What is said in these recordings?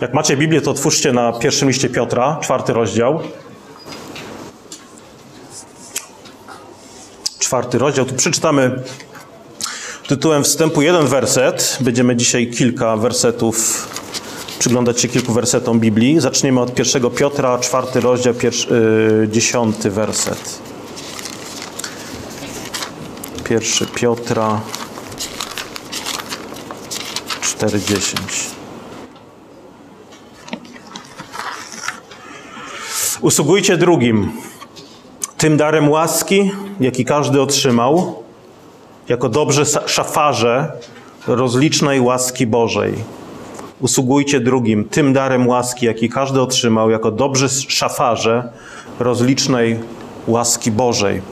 Jak macie Biblię, to otwórzcie na pierwszym liście Piotra, czwarty rozdział. Czwarty rozdział. Tu przeczytamy tytułem wstępu jeden werset. Będziemy dzisiaj kilka wersetów, przyglądać się kilku wersetom Biblii. Zaczniemy od pierwszego Piotra, czwarty rozdział, pierwszy, yy, dziesiąty werset. Pierwszy Piotra 4:10. Usługujcie drugim tym darem łaski, jaki każdy otrzymał, jako dobrzy szafarze rozlicznej łaski Bożej. Usługujcie drugim tym darem łaski, jaki każdy otrzymał, jako dobrzy szafarze rozlicznej łaski Bożej.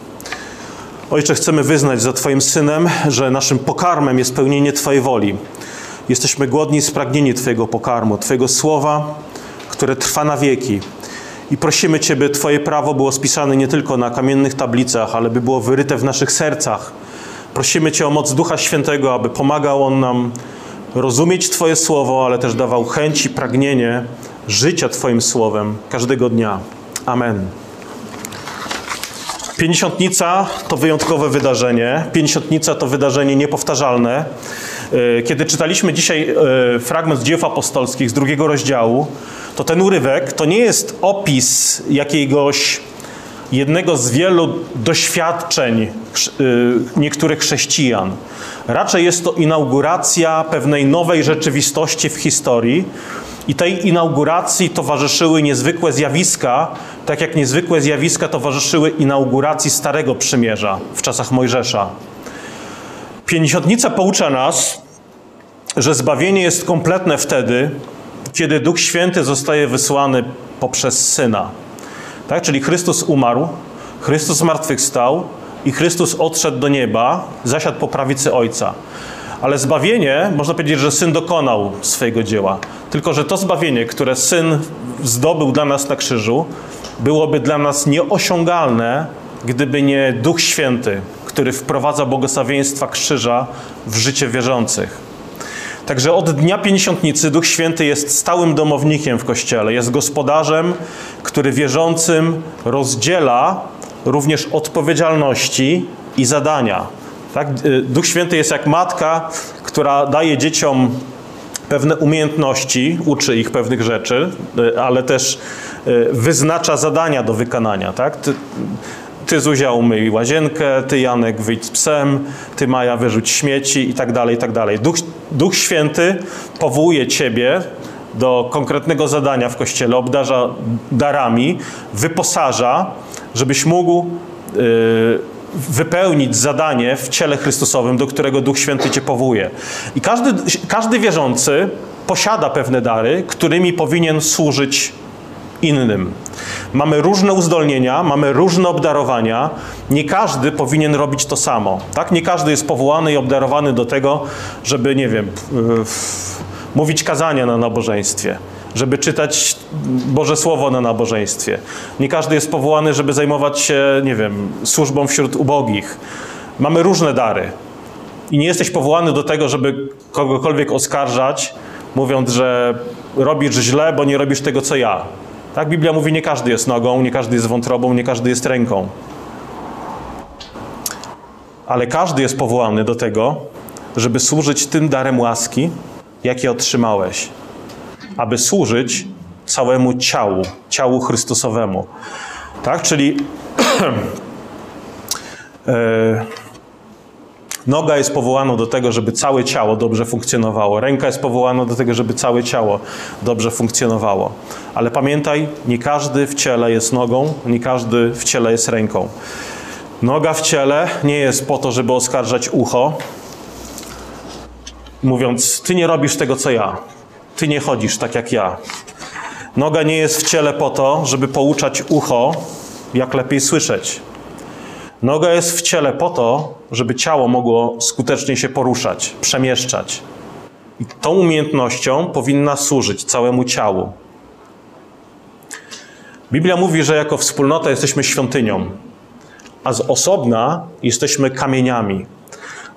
Ojcze, chcemy wyznać za Twoim synem, że naszym pokarmem jest pełnienie Twojej woli. Jesteśmy głodni i spragnieni Twojego pokarmu, Twojego słowa, które trwa na wieki. I prosimy by Twoje prawo było spisane nie tylko na kamiennych tablicach, ale by było wyryte w naszych sercach. Prosimy Cię o moc Ducha Świętego, aby pomagał On nam rozumieć Twoje słowo, ale też dawał chęć i pragnienie życia Twoim słowem każdego dnia. Amen. Pięćdziesiątnica to wyjątkowe wydarzenie. Pięćdziesiątnica to wydarzenie niepowtarzalne. Kiedy czytaliśmy dzisiaj fragment z dzieł apostolskich z drugiego rozdziału, to ten urywek to nie jest opis jakiegoś jednego z wielu doświadczeń niektórych chrześcijan. Raczej jest to inauguracja pewnej nowej rzeczywistości w historii. I tej inauguracji towarzyszyły niezwykłe zjawiska, tak jak niezwykłe zjawiska towarzyszyły inauguracji Starego Przymierza w czasach Mojżesza. Pięćdziesiątnica poucza nas, że zbawienie jest kompletne wtedy, kiedy Duch Święty zostaje wysłany poprzez Syna. Tak? Czyli Chrystus umarł, Chrystus zmartwychwstał i Chrystus odszedł do nieba, zasiadł po prawicy Ojca. Ale zbawienie, można powiedzieć, że Syn dokonał swojego dzieła. Tylko, że to zbawienie, które Syn zdobył dla nas na krzyżu, byłoby dla nas nieosiągalne, gdyby nie Duch Święty, który wprowadza błogosławieństwa krzyża w życie wierzących. Także od dnia pięćdziesiątnicy Duch Święty jest stałym domownikiem w Kościele, jest gospodarzem, który wierzącym rozdziela również odpowiedzialności i zadania. Tak? Duch Święty jest jak matka, która daje dzieciom pewne umiejętności, uczy ich pewnych rzeczy, ale też wyznacza zadania do wykonania. Tak? Ty Zuzia umyj łazienkę, ty Janek wyjdź z psem, ty Maja wyrzuć śmieci i tak dalej, i tak dalej. Duch, Duch Święty powołuje ciebie do konkretnego zadania w Kościele, obdarza darami, wyposaża, żebyś mógł yy, wypełnić zadanie w ciele Chrystusowym, do którego Duch Święty cię powołuje. I każdy, każdy wierzący posiada pewne dary, którymi powinien służyć innym. Mamy różne uzdolnienia, mamy różne obdarowania. Nie każdy powinien robić to samo. Tak? Nie każdy jest powołany i obdarowany do tego, żeby, nie wiem, mówić kazania na nabożeństwie, żeby czytać Boże Słowo na nabożeństwie. Nie każdy jest powołany, żeby zajmować się, nie wiem, służbą wśród ubogich. Mamy różne dary. I nie jesteś powołany do tego, żeby kogokolwiek oskarżać, mówiąc, że robisz źle, bo nie robisz tego, co ja. Tak, Biblia mówi, nie każdy jest nogą, nie każdy jest wątrobą, nie każdy jest ręką. Ale każdy jest powołany do tego, żeby służyć tym darem łaski, jaki otrzymałeś. Aby służyć całemu ciału, ciału Chrystusowemu. Tak, czyli e, Noga jest powołana do tego, żeby całe ciało dobrze funkcjonowało. Ręka jest powołana do tego, żeby całe ciało dobrze funkcjonowało. Ale pamiętaj, nie każdy w ciele jest nogą, nie każdy w ciele jest ręką. Noga w ciele nie jest po to, żeby oskarżać ucho, mówiąc: Ty nie robisz tego, co ja. Ty nie chodzisz tak jak ja. Noga nie jest w ciele po to, żeby pouczać ucho, jak lepiej słyszeć. Noga jest w ciele po to, żeby ciało mogło skutecznie się poruszać, przemieszczać. I tą umiejętnością powinna służyć całemu ciału. Biblia mówi, że jako wspólnota jesteśmy świątynią, a z osobna jesteśmy kamieniami.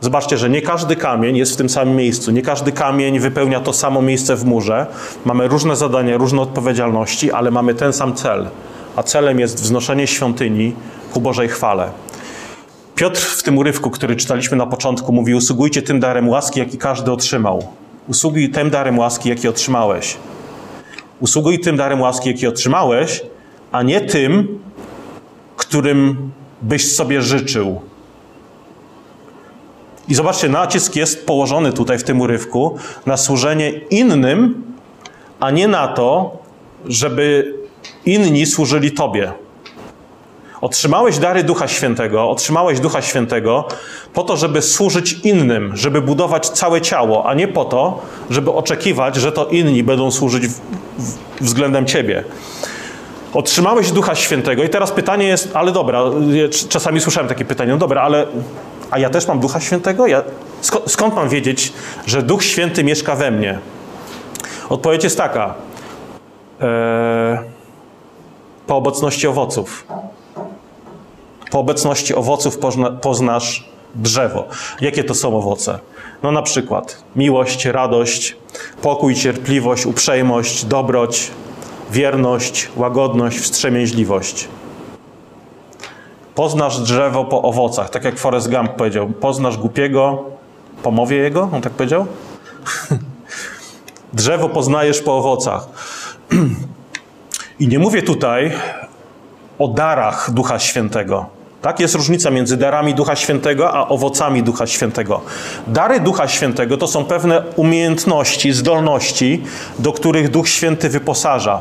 Zobaczcie, że nie każdy kamień jest w tym samym miejscu, nie każdy kamień wypełnia to samo miejsce w murze. Mamy różne zadania, różne odpowiedzialności, ale mamy ten sam cel. A celem jest wznoszenie świątyni ku Bożej chwale. Piotr w tym urywku, który czytaliśmy na początku, mówi: Usługujcie tym darem łaski, jaki każdy otrzymał. Usługuj tym darem łaski, jaki otrzymałeś. Usługuj tym darem łaski, jaki otrzymałeś, a nie tym, którym byś sobie życzył. I zobaczcie, nacisk jest położony tutaj w tym urywku na służenie innym, a nie na to, żeby inni służyli Tobie. Otrzymałeś dary Ducha Świętego, otrzymałeś Ducha Świętego po to, żeby służyć innym, żeby budować całe ciało, a nie po to, żeby oczekiwać, że to inni będą służyć w, w, względem Ciebie. Otrzymałeś Ducha Świętego i teraz pytanie jest, ale dobra, czasami słyszałem takie pytanie, no dobra, ale a ja też mam Ducha Świętego? Ja, skąd, skąd mam wiedzieć, że Duch Święty mieszka we mnie? Odpowiedź jest taka. E, po obecności owoców. Po obecności owoców pozna, poznasz drzewo. Jakie to są owoce? No na przykład miłość, radość, pokój, cierpliwość, uprzejmość, dobroć, wierność, łagodność, wstrzemięźliwość. Poznasz drzewo po owocach, tak jak Forrest Gump powiedział. Poznasz głupiego po mowie jego, on tak powiedział? drzewo poznajesz po owocach. I nie mówię tutaj o darach Ducha Świętego. Tak jest różnica między darami Ducha Świętego a owocami Ducha Świętego. Dary Ducha Świętego to są pewne umiejętności, zdolności, do których Duch Święty wyposaża.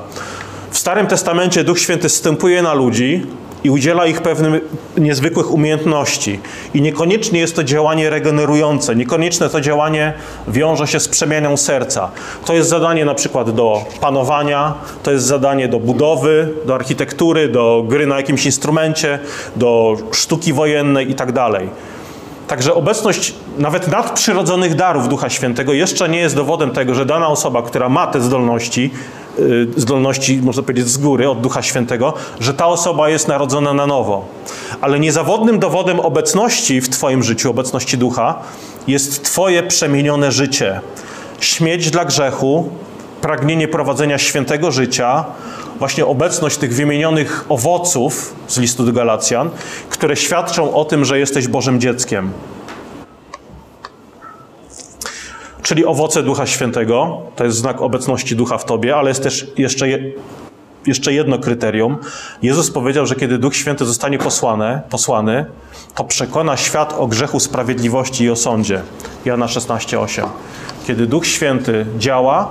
W Starym Testamencie Duch Święty stępuje na ludzi, i udziela ich pewnych niezwykłych umiejętności. I niekoniecznie jest to działanie regenerujące, niekoniecznie to działanie wiąże się z przemianą serca. To jest zadanie na przykład do panowania, to jest zadanie do budowy, do architektury, do gry na jakimś instrumencie, do sztuki wojennej itd. Tak Także obecność nawet nadprzyrodzonych darów Ducha Świętego jeszcze nie jest dowodem tego, że dana osoba, która ma te zdolności, zdolności, można powiedzieć, z góry, od Ducha Świętego, że ta osoba jest narodzona na nowo. Ale niezawodnym dowodem obecności w Twoim życiu, obecności Ducha, jest Twoje przemienione życie. Śmieć dla grzechu, pragnienie prowadzenia świętego życia, właśnie obecność tych wymienionych owoców z listu do Galacjan, które świadczą o tym, że jesteś Bożym dzieckiem. Czyli owoce Ducha Świętego, to jest znak obecności Ducha w tobie, ale jest też jeszcze, jeszcze jedno kryterium. Jezus powiedział, że kiedy Duch Święty zostanie posłany, posłany, to przekona świat o grzechu, sprawiedliwości i o sądzie. Jana 16:8. Kiedy Duch Święty działa,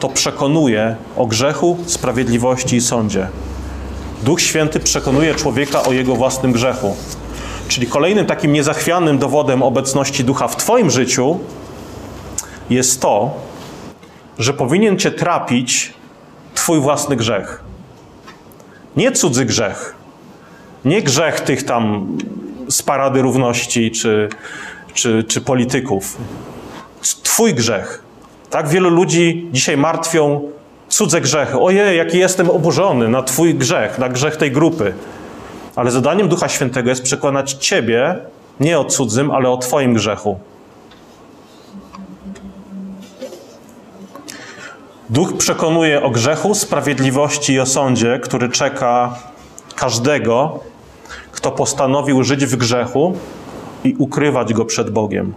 to przekonuje o grzechu, sprawiedliwości i sądzie. Duch Święty przekonuje człowieka o jego własnym grzechu. Czyli kolejnym takim niezachwianym dowodem obecności ducha w Twoim życiu jest to, że powinien cię trapić twój własny grzech. Nie cudzy grzech. Nie grzech tych tam z parady równości czy, czy, czy polityków. Twój grzech. Tak wielu ludzi dzisiaj martwią cudze grzechy. Ojej, jaki jestem oburzony na Twój grzech, na grzech tej grupy. Ale zadaniem Ducha Świętego jest przekonać Ciebie nie o cudzym, ale o Twoim grzechu. Duch przekonuje o grzechu, sprawiedliwości i o sądzie, który czeka każdego, kto postanowił żyć w grzechu i ukrywać go przed Bogiem.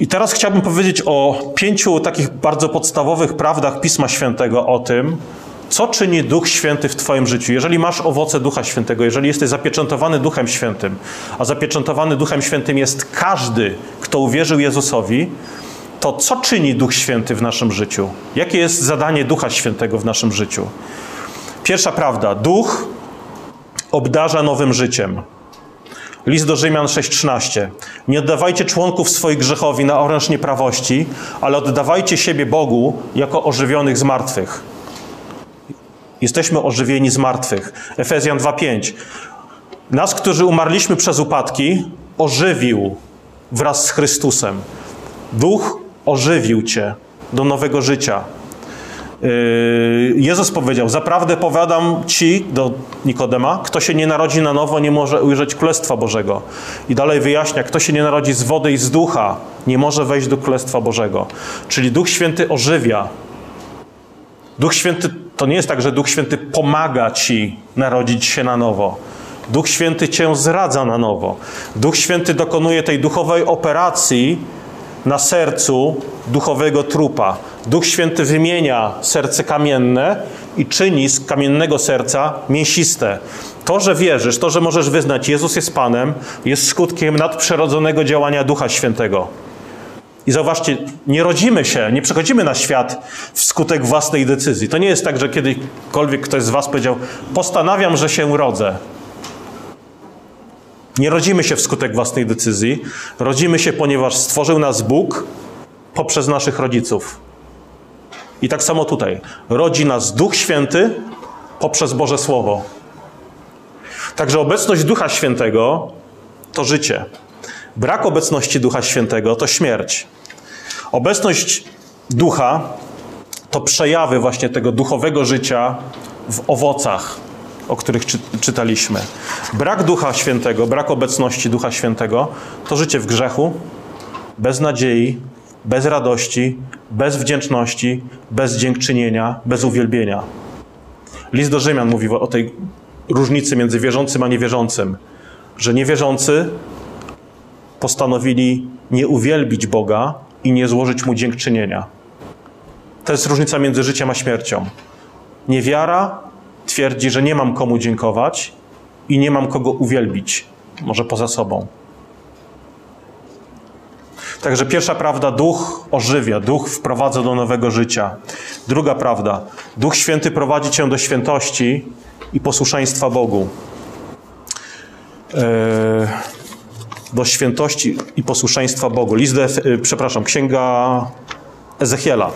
I teraz chciałbym powiedzieć o pięciu takich bardzo podstawowych prawdach Pisma Świętego o tym, co czyni Duch Święty w Twoim życiu. Jeżeli masz owoce Ducha Świętego, jeżeli jesteś zapieczętowany Duchem Świętym, a zapieczętowany Duchem Świętym jest każdy, kto uwierzył Jezusowi, to co czyni Duch Święty w naszym życiu? Jakie jest zadanie Ducha Świętego w naszym życiu? Pierwsza prawda. Duch obdarza nowym życiem. List do Rzymian 6:13. Nie oddawajcie członków swoich grzechowi na oręż nieprawości, ale oddawajcie siebie Bogu jako ożywionych z martwych. Jesteśmy ożywieni z martwych. Efezjan 2:5. Nas, którzy umarliśmy przez upadki, ożywił wraz z Chrystusem. Duch ożywił cię do nowego życia. Yy, Jezus powiedział: Zaprawdę powiadam ci do Nikodema, kto się nie narodzi na nowo, nie może ujrzeć Królestwa Bożego. I dalej wyjaśnia: kto się nie narodzi z wody i z ducha, nie może wejść do Królestwa Bożego. Czyli Duch Święty ożywia. Duch Święty to nie jest tak, że Duch Święty pomaga ci narodzić się na nowo. Duch Święty cię zradza na nowo. Duch Święty dokonuje tej duchowej operacji na sercu duchowego trupa. Duch Święty wymienia serce kamienne i czyni z kamiennego serca mięsiste. To, że wierzysz, to, że możesz wyznać Jezus jest Panem, jest skutkiem nadprzyrodzonego działania Ducha Świętego. I zauważcie, nie rodzimy się, nie przychodzimy na świat wskutek własnej decyzji. To nie jest tak, że kiedykolwiek ktoś z Was powiedział: Postanawiam, że się rodzę. Nie rodzimy się wskutek własnej decyzji. Rodzimy się, ponieważ stworzył nas Bóg poprzez naszych rodziców. I tak samo tutaj. Rodzi nas Duch Święty poprzez Boże Słowo. Także obecność Ducha Świętego to życie. Brak obecności Ducha Świętego to śmierć. Obecność Ducha to przejawy właśnie tego duchowego życia w owocach, o których czy, czytaliśmy. Brak Ducha Świętego, brak obecności Ducha Świętego to życie w grzechu, bez nadziei, bez radości, bez wdzięczności, bez dziękczynienia, bez uwielbienia. List do Rzymian mówi o tej różnicy między wierzącym a niewierzącym, że niewierzący postanowili nie uwielbić Boga i nie złożyć Mu dziękczynienia. To jest różnica między życiem a śmiercią. Niewiara twierdzi, że nie mam komu dziękować i nie mam kogo uwielbić, może poza sobą. Także pierwsza prawda, duch ożywia, duch wprowadza do nowego życia. Druga prawda, duch święty prowadzi cię do świętości i posłuszeństwa Bogu. Eee, do świętości i posłuszeństwa Bogu. List, e, przepraszam, księga Ezechiela.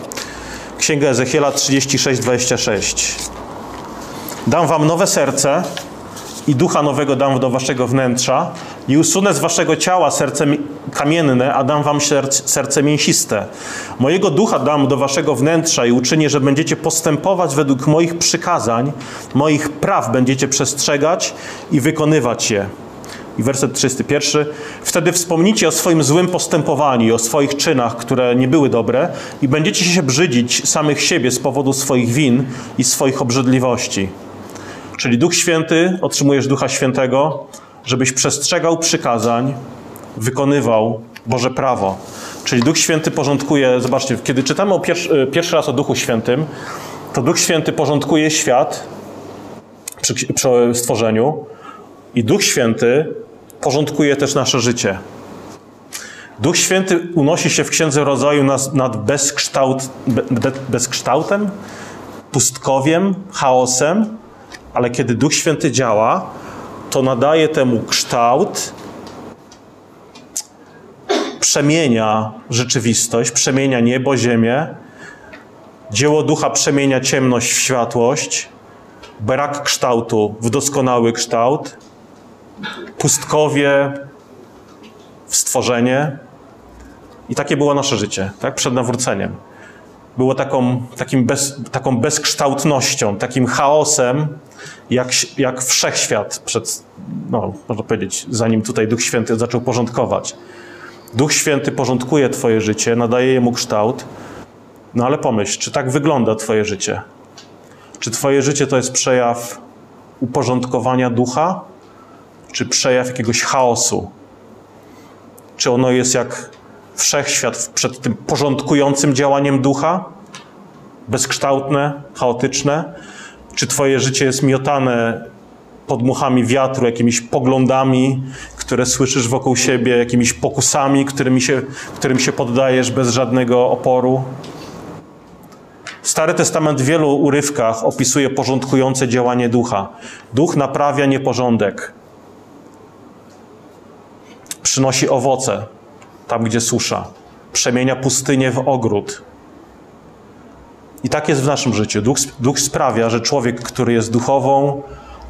Księga Ezechiela 36-26. Dam wam nowe serce i ducha nowego dam do waszego wnętrza i usunę z waszego ciała serce kamienne, a dam wam serce, mięsiste. Mojego ducha dam do waszego wnętrza i uczynię, że będziecie postępować według moich przykazań, moich praw będziecie przestrzegać i wykonywać je. I werset 31. Wtedy wspomnicie o swoim złym postępowaniu, o swoich czynach, które nie były dobre, i będziecie się brzydzić samych siebie z powodu swoich win i swoich obrzydliwości. Czyli Duch Święty, otrzymujesz Ducha Świętego, żebyś przestrzegał przykazań, wykonywał Boże prawo. Czyli Duch Święty porządkuje, zobaczcie, kiedy czytamy o pierwszy, pierwszy raz o Duchu Świętym, to Duch Święty porządkuje świat przy, przy stworzeniu i Duch Święty porządkuje też nasze życie. Duch Święty unosi się w Księdze Rodzaju nad, nad bezkształt, be, bezkształtem, pustkowiem, chaosem, ale kiedy Duch Święty działa, to nadaje temu kształt, przemienia rzeczywistość, przemienia niebo, ziemię. Dzieło ducha przemienia ciemność w światłość, brak kształtu w doskonały kształt, pustkowie w stworzenie. I takie było nasze życie, tak? Przed nawróceniem. Było taką, takim bez, taką bezkształtnością, takim chaosem, jak, jak wszechświat przed, no, można powiedzieć, zanim tutaj Duch Święty zaczął porządkować. Duch Święty porządkuje Twoje życie, nadaje jemu kształt. No ale pomyśl, czy tak wygląda Twoje życie? Czy Twoje życie to jest przejaw uporządkowania ducha, czy przejaw jakiegoś chaosu? Czy ono jest jak wszechświat przed tym porządkującym działaniem ducha? Bezkształtne, chaotyczne? Czy Twoje życie jest miotane podmuchami wiatru, jakimiś poglądami, które słyszysz wokół siebie, jakimiś pokusami, którymi się, którym się poddajesz bez żadnego oporu? Stary Testament w wielu urywkach opisuje porządkujące działanie ducha. Duch naprawia nieporządek. Przynosi owoce tam, gdzie susza. Przemienia pustynię w ogród. I tak jest w naszym życiu. Duch, duch sprawia, że człowiek, który jest duchową,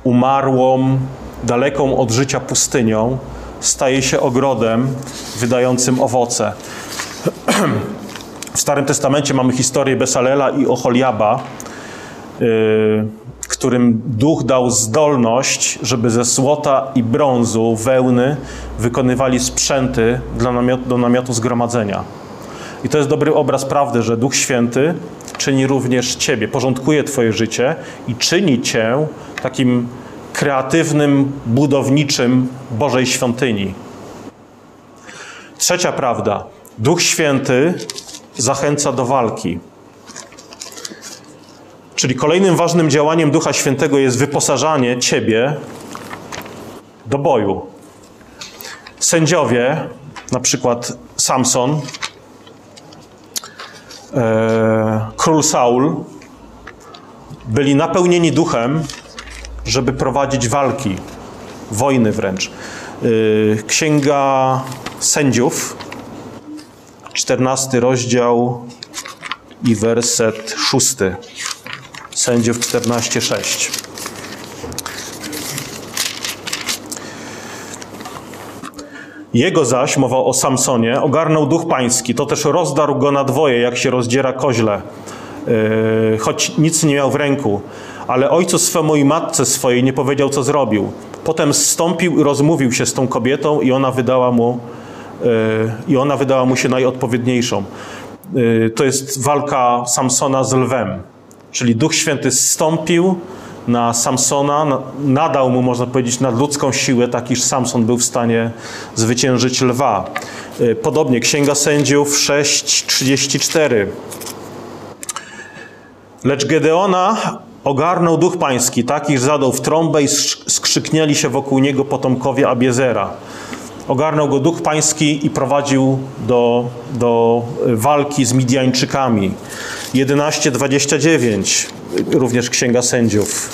umarłą, daleką od życia pustynią, staje się ogrodem wydającym owoce. W Starym Testamencie mamy historię Besalela i Oholiaba, yy, którym Duch dał zdolność, żeby ze złota i brązu, wełny wykonywali sprzęty dla do namiotu zgromadzenia. I to jest dobry obraz prawdy, że Duch Święty czyni również Ciebie, porządkuje Twoje życie i czyni Cię takim kreatywnym, budowniczym Bożej świątyni. Trzecia prawda. Duch Święty zachęca do walki. Czyli kolejnym ważnym działaniem Ducha Świętego jest wyposażanie Ciebie do boju. Sędziowie, na przykład Samson, król Saul, byli napełnieni duchem, żeby prowadzić walki, wojny wręcz. E, Księga Sędziów, 14 rozdział i werset 6. Sędziów 14:6. Jego zaś, mowa o Samsonie, ogarnął duch pański. To też rozdarł go na dwoje, jak się rozdziera koźle, yy, choć nic nie miał w ręku. Ale ojcu swemu i matce swojej nie powiedział, co zrobił. Potem zstąpił i rozmówił się z tą kobietą i ona wydała mu, yy, i ona wydała mu się najodpowiedniejszą. Yy, to jest walka Samsona z lwem. Czyli Duch Święty zstąpił na Samsona, nadał mu, można powiedzieć, nadludzką siłę, tak iż Samson był w stanie zwyciężyć lwa. Y, podobnie Księga Sędziów 6:34. Lecz Gedeona ogarnął duch pański, tak iż zadał w trąbę i skrzyknieli się wokół niego potomkowie Abiezera. Ogarnął go duch pański i prowadził do, do walki z Midianczykami. 11:29, również Księga Sędziów.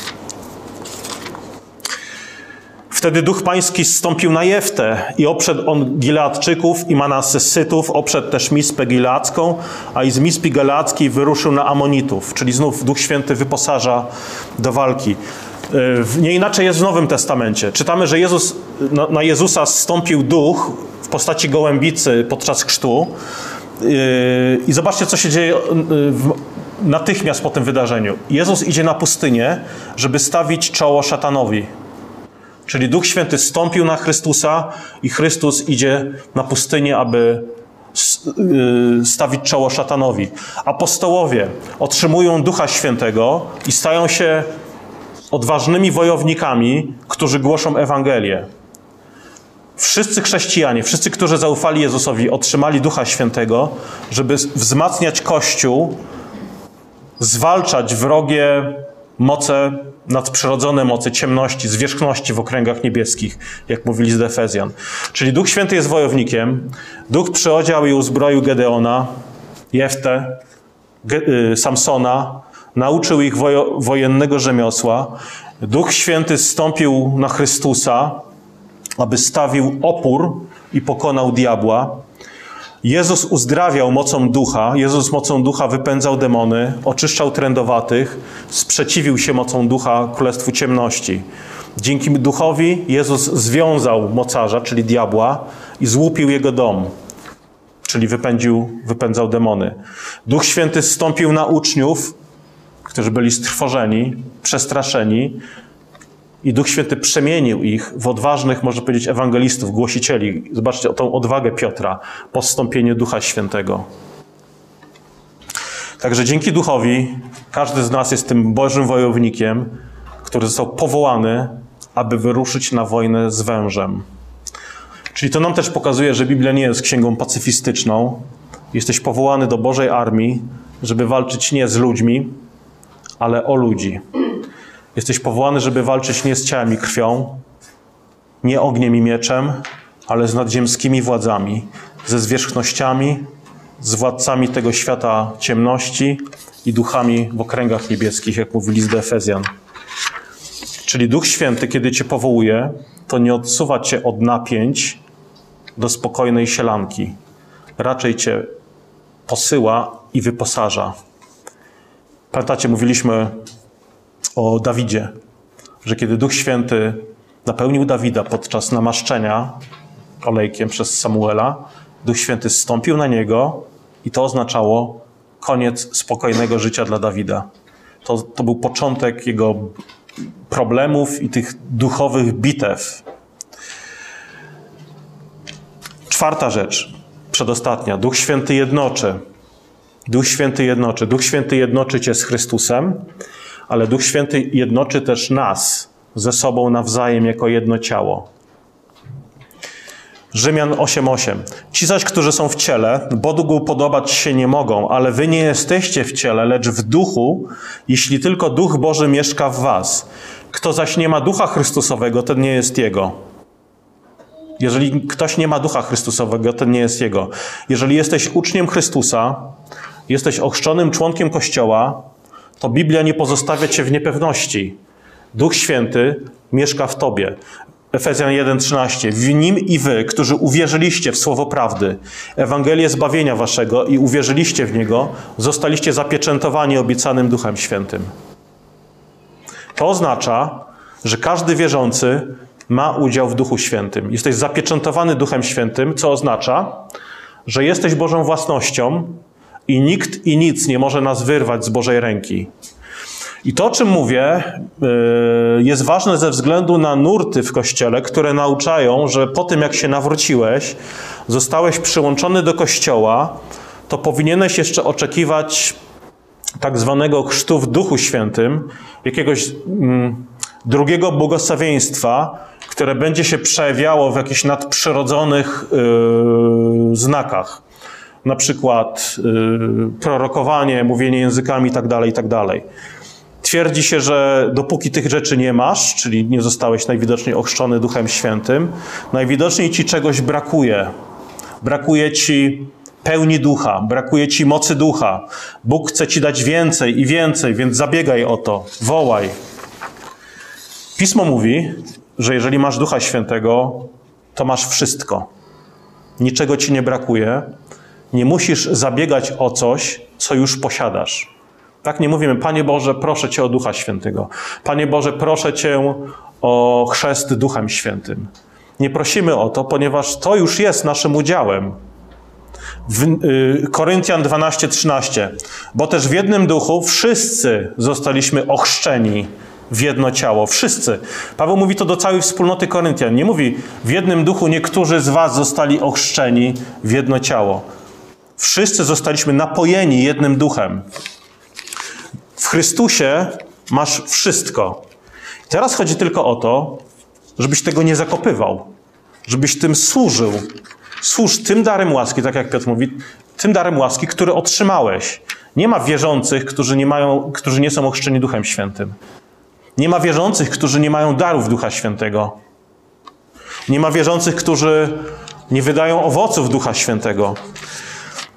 Wtedy duch pański zstąpił na Jeftę i oprzedł on Gileadczyków i Manasesytów, oprzedł też Mispę Gileadzką, a i z Mispy Gileadzkiej wyruszył na Amonitów, czyli znów Duch Święty wyposaża do walki. Nie inaczej jest w Nowym Testamencie. Czytamy, że Jezus, na Jezusa zstąpił duch w postaci gołębicy podczas chrztu. I zobaczcie, co się dzieje natychmiast po tym wydarzeniu. Jezus idzie na pustynię, żeby stawić czoło szatanowi. Czyli Duch Święty stąpił na Chrystusa i Chrystus idzie na pustynię, aby stawić czoło szatanowi. Apostołowie otrzymują Ducha Świętego i stają się odważnymi wojownikami, którzy głoszą Ewangelię. Wszyscy chrześcijanie, wszyscy, którzy zaufali Jezusowi, otrzymali Ducha Świętego, żeby wzmacniać Kościół, zwalczać wrogie moce, nadprzyrodzone moce ciemności, zwierzchności w okręgach niebieskich, jak mówili z Efezjan. Czyli Duch Święty jest wojownikiem. Duch przyodział i uzbroił Gedeona, Jeftę, y, Samsona, nauczył ich wojo, wojennego rzemiosła. Duch Święty zstąpił na Chrystusa, aby stawił opór i pokonał diabła. Jezus uzdrawiał mocą ducha, Jezus mocą ducha wypędzał demony, oczyszczał trędowatych, sprzeciwił się mocą ducha królestwu ciemności. Dzięki duchowi Jezus związał mocarza, czyli diabła, i złupił jego dom, czyli wypędził, wypędzał demony. Duch Święty zstąpił na uczniów, którzy byli strwożeni, przestraszeni, i Duch Święty przemienił ich w odważnych, można powiedzieć, ewangelistów, głosicieli. Zobaczcie o tą odwagę Piotra po wstąpieniu Ducha Świętego. Także dzięki Duchowi każdy z nas jest tym Bożym wojownikiem, który został powołany, aby wyruszyć na wojnę z wężem. Czyli to nam też pokazuje, że Biblia nie jest księgą pacyfistyczną. Jesteś powołany do Bożej armii, żeby walczyć nie z ludźmi, ale o ludzi. Jesteś powołany, żeby walczyć nie z ciałem i krwią, nie ogniem i mieczem, ale z nadziemskimi władzami, ze zwierzchnościami, z władcami tego świata ciemności i duchami w okręgach niebieskich, jak mówili z Efezjan. Czyli Duch Święty, kiedy cię powołuje, to nie odsuwa cię od napięć do spokojnej sielanki. Raczej cię posyła i wyposaża. Pamiętacie, mówiliśmy o Dawidzie, że kiedy Duch Święty napełnił Dawida podczas namaszczenia olejkiem przez Samuela, Duch Święty zstąpił na niego I to oznaczało koniec spokojnego życia dla Dawida. To, to był początek jego problemów i tych duchowych bitew. Czwarta rzecz, przedostatnia. Duch Święty jednoczy. Duch Święty jednoczy. Duch Święty jednoczy cię z Chrystusem, ale Duch Święty jednoczy też nas ze sobą nawzajem jako jedno ciało. Rzymian 8:8. Ci zaś, którzy są w ciele, Bogu podobać się nie mogą, ale wy nie jesteście w ciele, lecz w duchu, jeśli tylko Duch Boży mieszka w was. Kto zaś nie ma Ducha Chrystusowego, ten nie jest Jego. Jeżeli ktoś nie ma Ducha Chrystusowego, ten nie jest Jego. Jeżeli jesteś uczniem Chrystusa, jesteś ochrzczonym członkiem Kościoła, to Biblia nie pozostawia cię w niepewności. Duch Święty mieszka w tobie. Efezjan 1:13. W nim i wy, którzy uwierzyliście w słowo prawdy, Ewangelię zbawienia waszego i uwierzyliście w niego, zostaliście zapieczętowani obiecanym Duchem Świętym. To oznacza, że każdy wierzący ma udział w Duchu Świętym. Jesteś zapieczętowany Duchem Świętym, co oznacza, że jesteś Bożą własnością i nikt i nic nie może nas wyrwać z Bożej ręki. I to, o czym mówię, y, jest ważne ze względu na nurty w kościele, które nauczają, że po tym, jak się nawróciłeś, zostałeś przyłączony do kościoła, to powinieneś jeszcze oczekiwać tak zwanego chrztu w Duchu Świętym, jakiegoś mm, drugiego błogosławieństwa, które będzie się przejawiało w jakichś nadprzyrodzonych yy, znakach. Na przykład yy, prorokowanie, mówienie językami itd., tak itd. Tak Twierdzi się, że dopóki tych rzeczy nie masz, czyli nie zostałeś najwidoczniej ochrzczony Duchem Świętym, najwidoczniej ci czegoś brakuje. Brakuje ci pełni ducha, brakuje ci mocy ducha. Bóg chce ci dać więcej i więcej, więc zabiegaj o to, wołaj. Pismo mówi, że jeżeli masz Ducha Świętego, to masz wszystko. Niczego ci nie brakuje. Nie musisz zabiegać o coś, co już posiadasz. Tak nie mówimy, Panie Boże, proszę Cię o Ducha Świętego. Panie Boże, proszę Cię o chrzest Duchem Świętym. Nie prosimy o to, ponieważ to już jest naszym udziałem. W, y, Koryntian 12:13. Bo też w jednym duchu wszyscy zostaliśmy ochrzczeni w jedno ciało. Wszyscy. Paweł mówi to do całej wspólnoty Koryntian. Nie mówi w jednym duchu niektórzy z was zostali ochrzczeni w jedno ciało. Wszyscy zostaliśmy napojeni jednym duchem. W Chrystusie masz wszystko. Teraz chodzi tylko o to, żebyś tego nie zakopywał, żebyś tym służył. Służ tym darem łaski, tak jak Piotr mówi, tym darem łaski, który otrzymałeś. Nie ma wierzących, którzy nie, mają, którzy nie są ochrzczeni Duchem Świętym. Nie ma wierzących, którzy nie mają darów Ducha Świętego. Nie ma wierzących, którzy nie wydają owoców Ducha Świętego.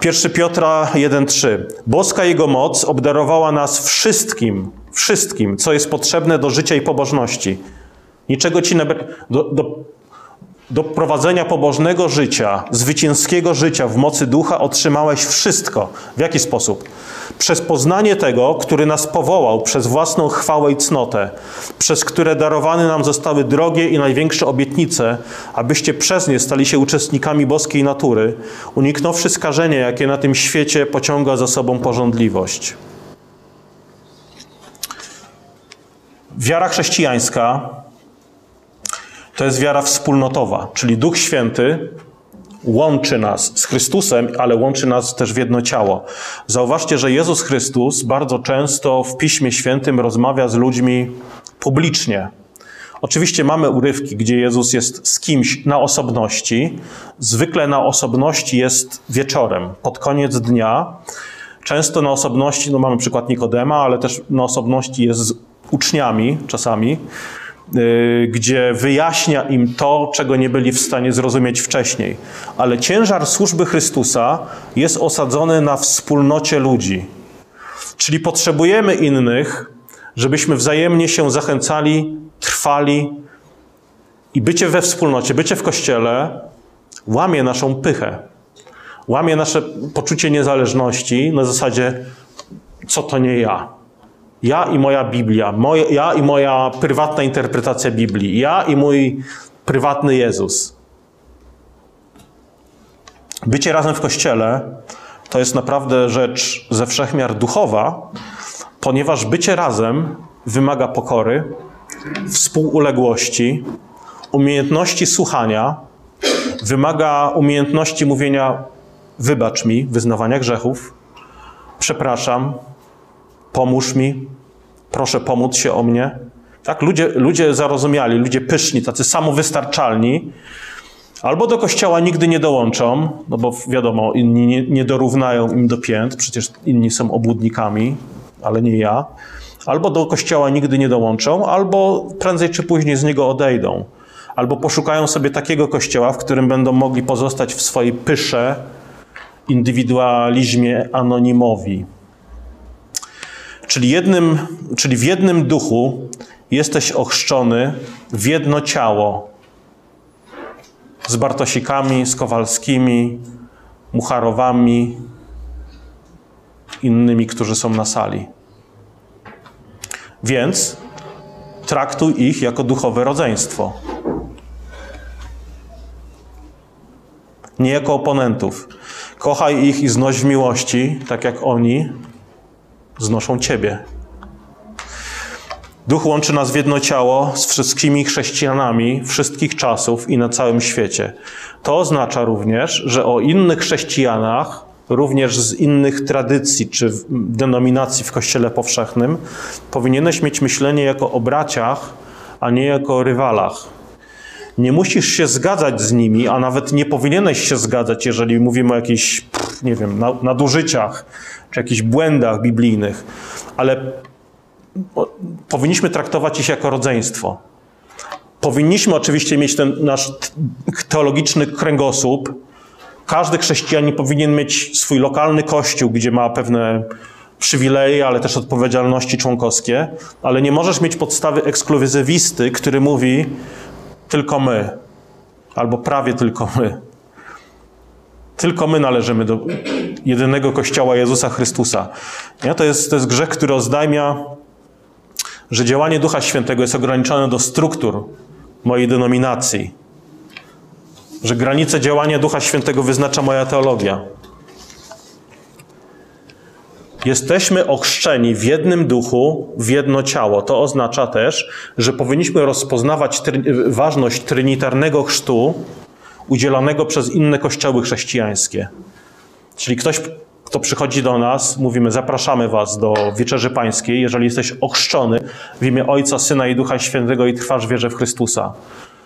1 Piotra 1:3. Boska Jego moc obdarowała nas wszystkim, wszystkim, co jest potrzebne do życia i pobożności. Niczego ci nie... Do, do, do prowadzenia pobożnego życia, zwycięskiego życia w mocy ducha otrzymałeś wszystko. W jaki sposób? Przez poznanie tego, który nas powołał przez własną chwałę i cnotę, przez które darowane nam zostały drogie i największe obietnice, abyście przez nie stali się uczestnikami boskiej natury, uniknąwszy skażenia, jakie na tym świecie pociąga za sobą porządliwość. Wiara chrześcijańska to jest wiara wspólnotowa, czyli Duch Święty łączy nas z Chrystusem, ale łączy nas też w jedno ciało. Zauważcie, że Jezus Chrystus bardzo często w Piśmie Świętym rozmawia z ludźmi publicznie. Oczywiście mamy urywki, gdzie Jezus jest z kimś na osobności. Zwykle na osobności jest wieczorem, pod koniec dnia. Często na osobności, no mamy przykład Nikodema, ale też na osobności jest z uczniami czasami. Y, gdzie wyjaśnia im to, czego nie byli w stanie zrozumieć wcześniej. Ale ciężar służby Chrystusa jest osadzony na wspólnocie ludzi. Czyli potrzebujemy innych, żebyśmy wzajemnie się zachęcali, trwali i bycie we wspólnocie, bycie w kościele łamie naszą pychę. Łamie nasze poczucie niezależności na zasadzie, co to nie ja. Ja i moja Biblia, moje, ja i moja prywatna interpretacja Biblii, ja i mój prywatny Jezus. Bycie razem w kościele to jest naprawdę rzecz ze wszechmiar duchowa, ponieważ bycie razem wymaga pokory, współuległości, umiejętności słuchania, wymaga umiejętności mówienia wybacz mi, wyznawania grzechów, przepraszam, pomóż mi, proszę pomóc się o mnie. Tak, ludzie, ludzie zarozumiali, ludzie pyszni, tacy samowystarczalni, albo do kościoła nigdy nie dołączą, no bo wiadomo, inni nie, nie dorównają im do pięt, przecież inni są obłudnikami, ale nie ja. Albo do kościoła nigdy nie dołączą, albo prędzej czy później z niego odejdą. Albo poszukają sobie takiego kościoła, w którym będą mogli pozostać w swojej pysze, indywidualizmie anonimowi. Czyli, jednym, czyli w jednym duchu jesteś ochrzczony w jedno ciało z Bartosikami, z Kowalskimi, Mucharowami, innymi, którzy są na sali. Więc traktuj ich jako duchowe rodzeństwo. Nie jako oponentów. Kochaj ich i znoś w miłości, tak jak oni znoszą Ciebie. Duch łączy nas w jedno ciało z wszystkimi chrześcijanami wszystkich czasów i na całym świecie. To oznacza również, że o innych chrześcijanach, również z innych tradycji czy denominacji w Kościele Powszechnym, powinieneś mieć myślenie jako o braciach, a nie jako o rywalach. Nie musisz się zgadzać z nimi, a nawet nie powinieneś się zgadzać, jeżeli mówimy o jakichś, nie wiem, nadużyciach czy jakichś błędach biblijnych, ale powinniśmy traktować ich jako rodzeństwo. Powinniśmy oczywiście mieć ten nasz teologiczny kręgosłup. Każdy chrześcijanin powinien mieć swój lokalny kościół, gdzie ma pewne przywileje, ale też odpowiedzialności członkowskie, ale nie możesz mieć podstawy ekskluzywisty, który mówi tylko my, albo prawie tylko my. Tylko my należymy do jedynego Kościoła Jezusa Chrystusa. Nie? To, jest, to jest grzech, który oznajmia że działanie Ducha Świętego jest ograniczone do struktur mojej denominacji, że granice działania Ducha Świętego wyznacza moja teologia. Jesteśmy ochrzczeni w jednym duchu, w jedno ciało. To oznacza też, że powinniśmy rozpoznawać ważność trinitarnego chrztu udzielonego przez inne kościoły chrześcijańskie. Czyli ktoś kto przychodzi do nas, mówimy, zapraszamy Was do Wieczerzy Pańskiej, jeżeli jesteś ochrzczony w imię Ojca, Syna i Ducha Świętego i trwasz wierze w Chrystusa.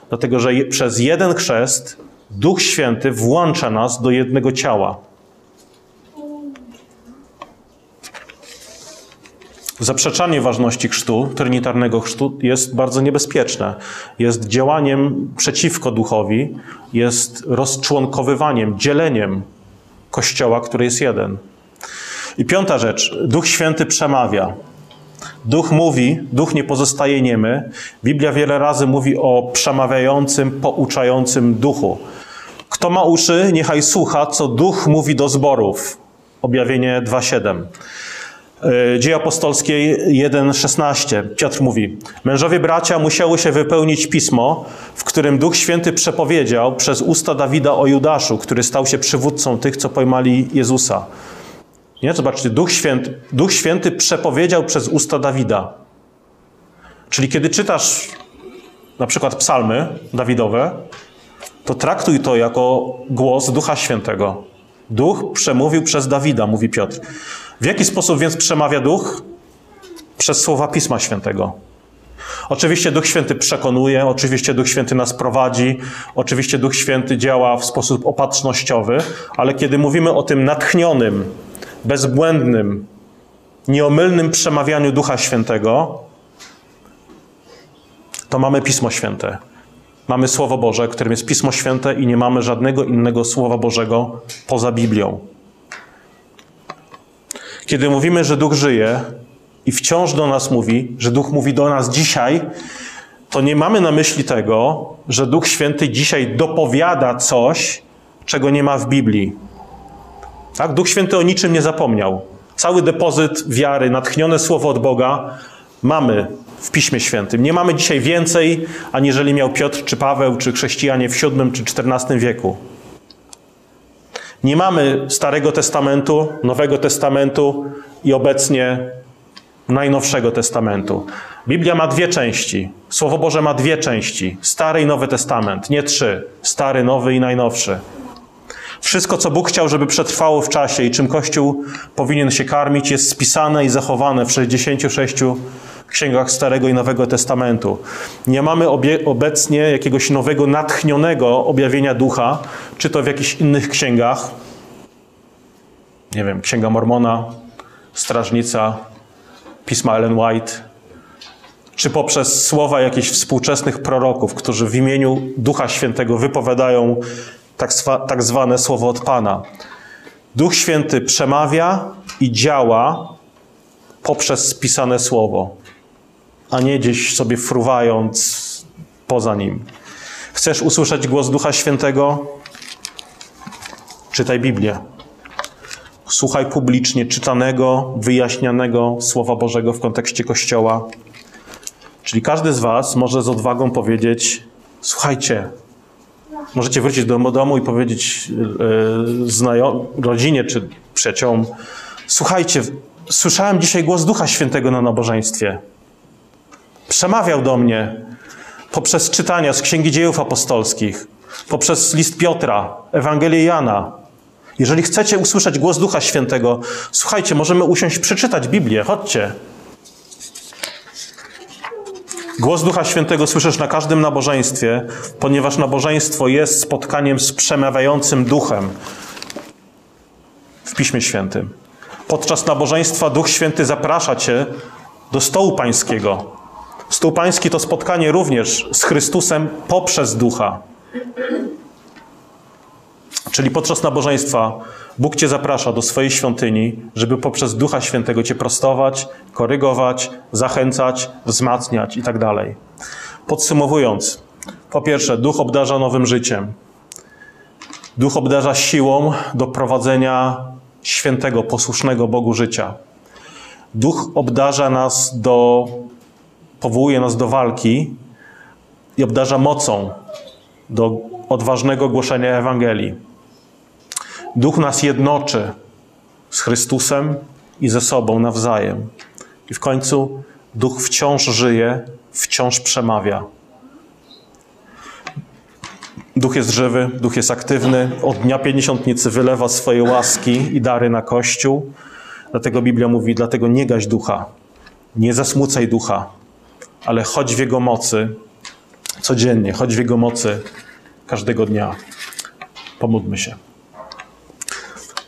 Dlatego, że przez jeden chrzest Duch Święty włącza nas do jednego ciała. Zaprzeczanie ważności chrztu, trinitarnego chrztu jest bardzo niebezpieczne. Jest działaniem przeciwko duchowi, jest rozczłonkowywaniem, dzieleniem Kościoła, który jest jeden. I piąta rzecz. Duch Święty przemawia. Duch mówi, duch nie pozostaje niemy. Biblia wiele razy mówi o przemawiającym, pouczającym duchu. Kto ma uszy, niechaj słucha, co duch mówi do zborów. Objawienie 2:7. E, Dzieje apostolskie 1:16. Piotr mówi: Mężowie bracia musiały się wypełnić pismo, w którym Duch Święty przepowiedział przez usta Dawida o Judaszu, który stał się przywódcą tych, co pojmali Jezusa. Nie? Zobaczcie, Duch Święty, Duch Święty przepowiedział przez usta Dawida. Czyli kiedy czytasz na przykład psalmy Dawidowe, to traktuj to jako głos Ducha Świętego. Duch przemówił przez Dawida, mówi Piotr. W jaki sposób więc przemawia Duch? Przez słowa Pisma Świętego. Oczywiście Duch Święty przekonuje, oczywiście Duch Święty nas prowadzi, oczywiście Duch Święty działa w sposób opatrznościowy, ale kiedy mówimy o tym natchnionym, bezbłędnym, nieomylnym przemawianiu Ducha Świętego, to mamy Pismo Święte. Mamy Słowo Boże, którym jest Pismo Święte i nie mamy żadnego innego Słowa Bożego poza Biblią. Kiedy mówimy, że Duch żyje i wciąż do nas mówi, że Duch mówi do nas dzisiaj, to nie mamy na myśli tego, że Duch Święty dzisiaj dopowiada coś, czego nie ma w Biblii. Tak? Duch Święty o niczym nie zapomniał. Cały depozyt wiary, natchnione słowo od Boga mamy w Piśmie Świętym. Nie mamy dzisiaj więcej, aniżeli miał Piotr, czy Paweł, czy chrześcijanie w VII czy XIV wieku. Nie mamy Starego Testamentu, Nowego Testamentu i obecnie Najnowszego Testamentu. Biblia ma dwie części. Słowo Boże ma dwie części: Stary i Nowy Testament, nie trzy: Stary, Nowy i Najnowszy. Wszystko, co Bóg chciał, żeby przetrwało w czasie i czym Kościół powinien się karmić, jest spisane i zachowane w 66 księgach Starego i Nowego Testamentu. Nie mamy obecnie jakiegoś nowego, natchnionego objawienia ducha, czy to w jakichś innych księgach. Nie wiem, Księga Mormona, Strażnica, pisma Ellen White, czy poprzez słowa jakichś współczesnych proroków, którzy w imieniu Ducha Świętego wypowiadają tak, tak zwane słowo od Pana. Duch Święty przemawia i działa poprzez spisane słowo, a nie gdzieś sobie fruwając poza nim. Chcesz usłyszeć głos Ducha Świętego? Czytaj Biblię. Słuchaj publicznie czytanego, wyjaśnianego Słowa Bożego w kontekście Kościoła. Czyli każdy z Was może z odwagą powiedzieć: Słuchajcie, możecie wrócić do domu i powiedzieć yy, rodzinie czy przyjaciołom: Słuchajcie, słyszałem dzisiaj głos Ducha Świętego na nabożeństwie. Przemawiał do mnie poprzez czytania z Księgi Dziejów Apostolskich, poprzez list Piotra, Ewangelię Jana. Jeżeli chcecie usłyszeć głos Ducha Świętego, słuchajcie, możemy usiąść przeczytać Biblię. Chodźcie. Głos Ducha Świętego słyszysz na każdym nabożeństwie, ponieważ nabożeństwo jest spotkaniem z przemawiającym Duchem w Piśmie Świętym. Podczas nabożeństwa Duch Święty zaprasza cię do stołu pańskiego. Stół pański to spotkanie również z Chrystusem poprzez Ducha. Czyli podczas nabożeństwa Bóg Cię zaprasza do swojej świątyni, żeby poprzez Ducha Świętego Cię prostować, korygować, zachęcać, wzmacniać itd. Tak Podsumowując, po pierwsze, Duch obdarza nowym życiem. Duch obdarza siłą do prowadzenia świętego, posłusznego Bogu życia. Duch obdarza nas do, powołuje nas do walki i obdarza mocą do odważnego głoszenia Ewangelii. Duch nas jednoczy z Chrystusem i ze sobą nawzajem. I w końcu Duch wciąż żyje, wciąż przemawia. Duch jest żywy, Duch jest aktywny. Od dnia pięćdziesiątnicy wylewa swoje łaski i dary na Kościół. Dlatego Biblia mówi, dlatego nie gaś ducha, nie zasmucaj ducha, ale chodź w Jego mocy codziennie, chodź w Jego mocy każdego dnia. Pomódlmy się.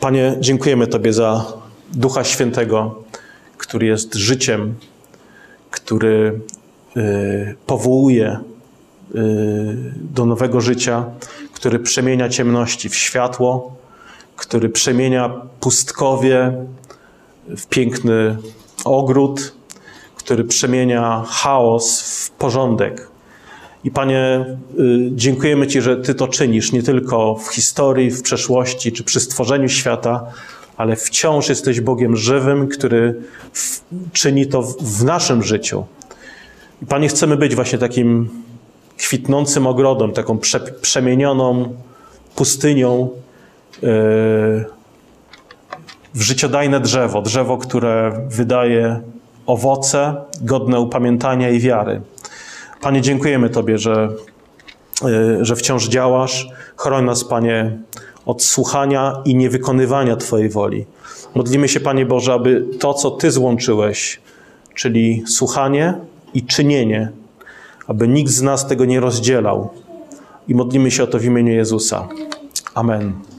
Panie, dziękujemy Tobie za Ducha Świętego, który jest życiem, który y, powołuje y, do nowego życia, który przemienia ciemności w światło, który przemienia pustkowie w piękny ogród, który przemienia chaos w porządek. I Panie, y, dziękujemy Ci, że Ty to czynisz nie tylko w historii, w przeszłości czy przy stworzeniu świata, ale wciąż jesteś Bogiem żywym, który w, czyni to w, w naszym życiu. I Panie, chcemy być właśnie takim kwitnącym ogrodem, taką prze, przemienioną pustynią yy, w życiodajne drzewo, drzewo, które wydaje owoce godne upamiętania i wiary. Panie, dziękujemy Tobie, że, e, że wciąż działasz. Chroń nas, Panie, od słuchania i niewykonywania Twojej woli. Modlimy się, Panie Boże, aby to, co Ty złączyłeś, czyli słuchanie i czynienie, aby nikt z nas tego nie rozdzielał. I modlimy się o to w imieniu Jezusa. Amen.